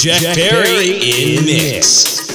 Jack, Jack Perry in mix.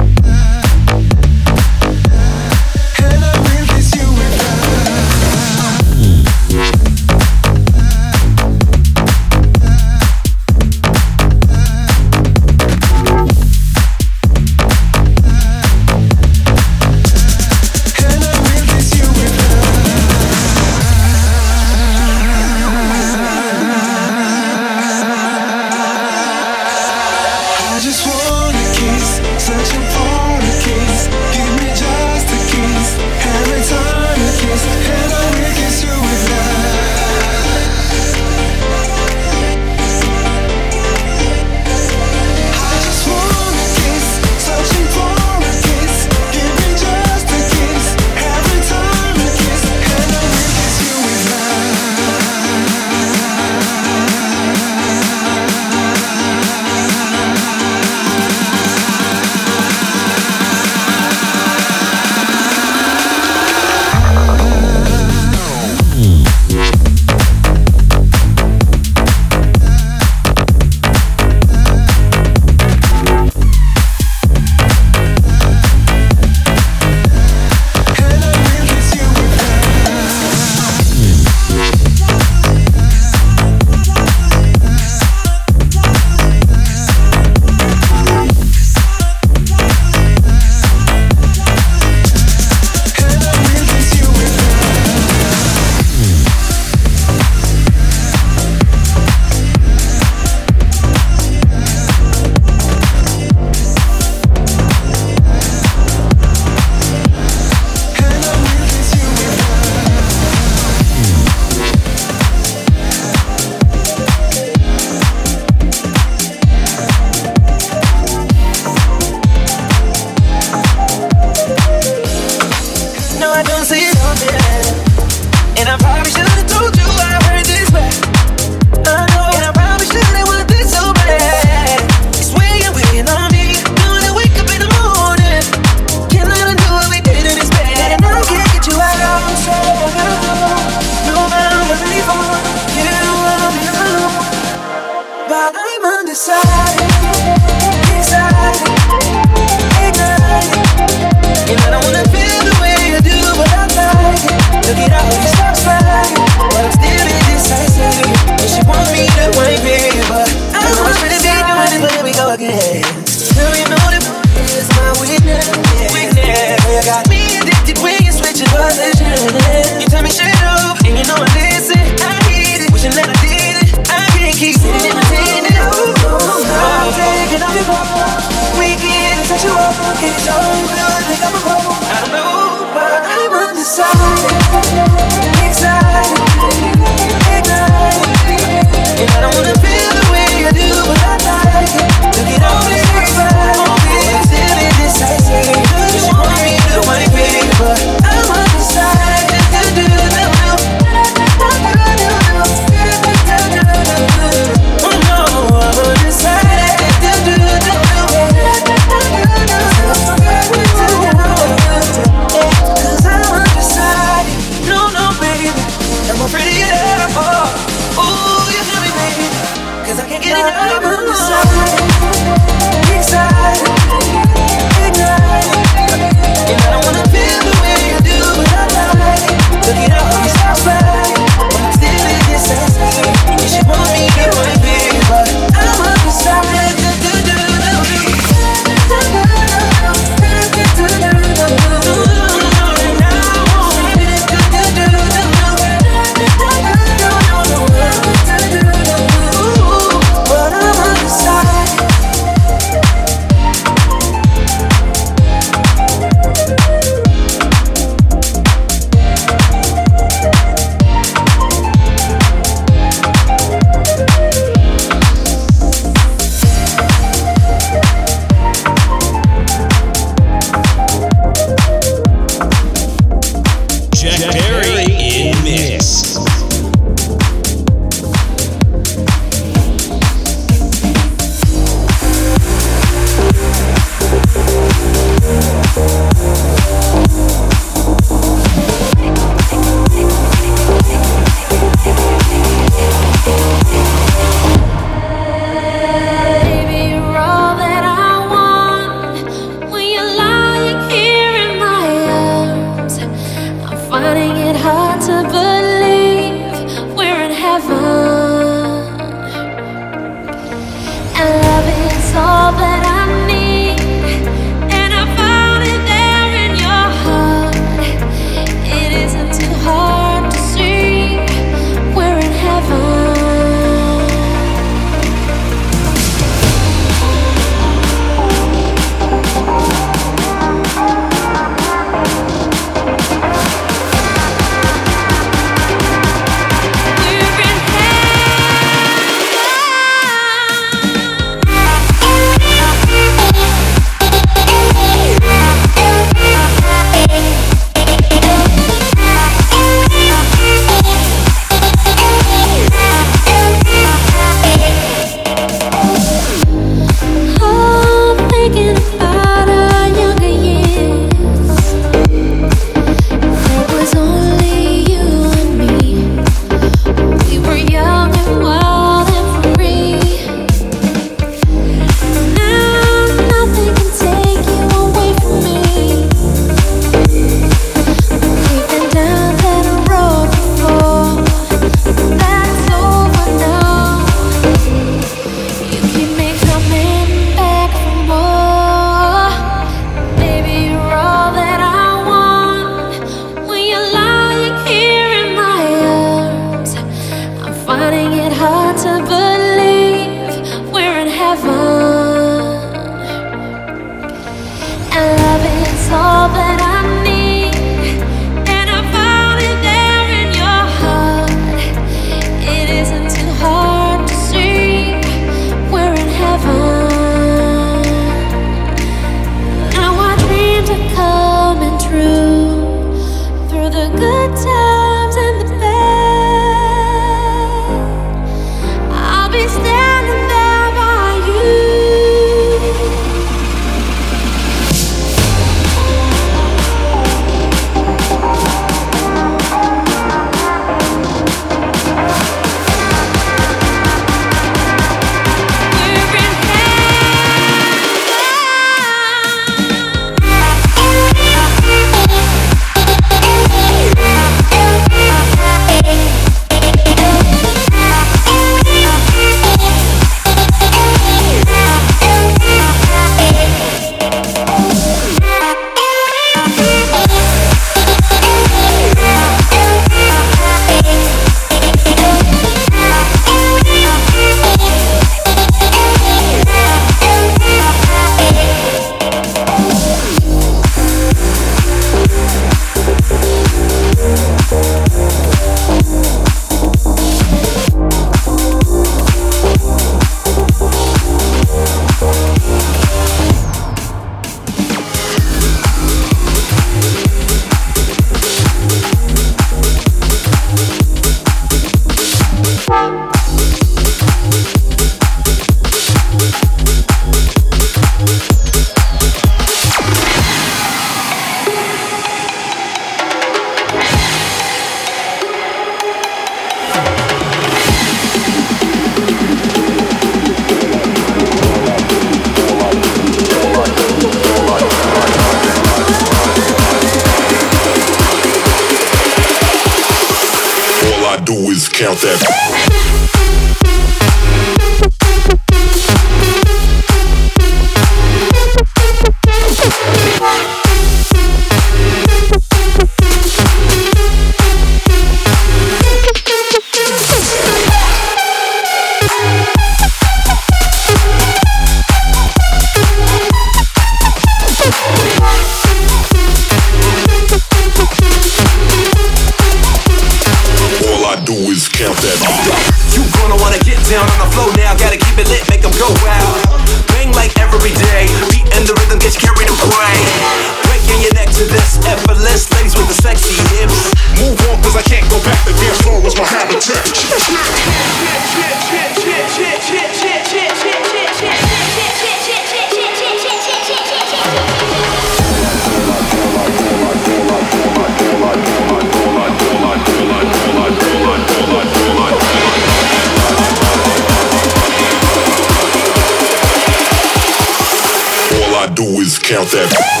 Count that.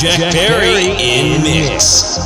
Jack Perry in mix.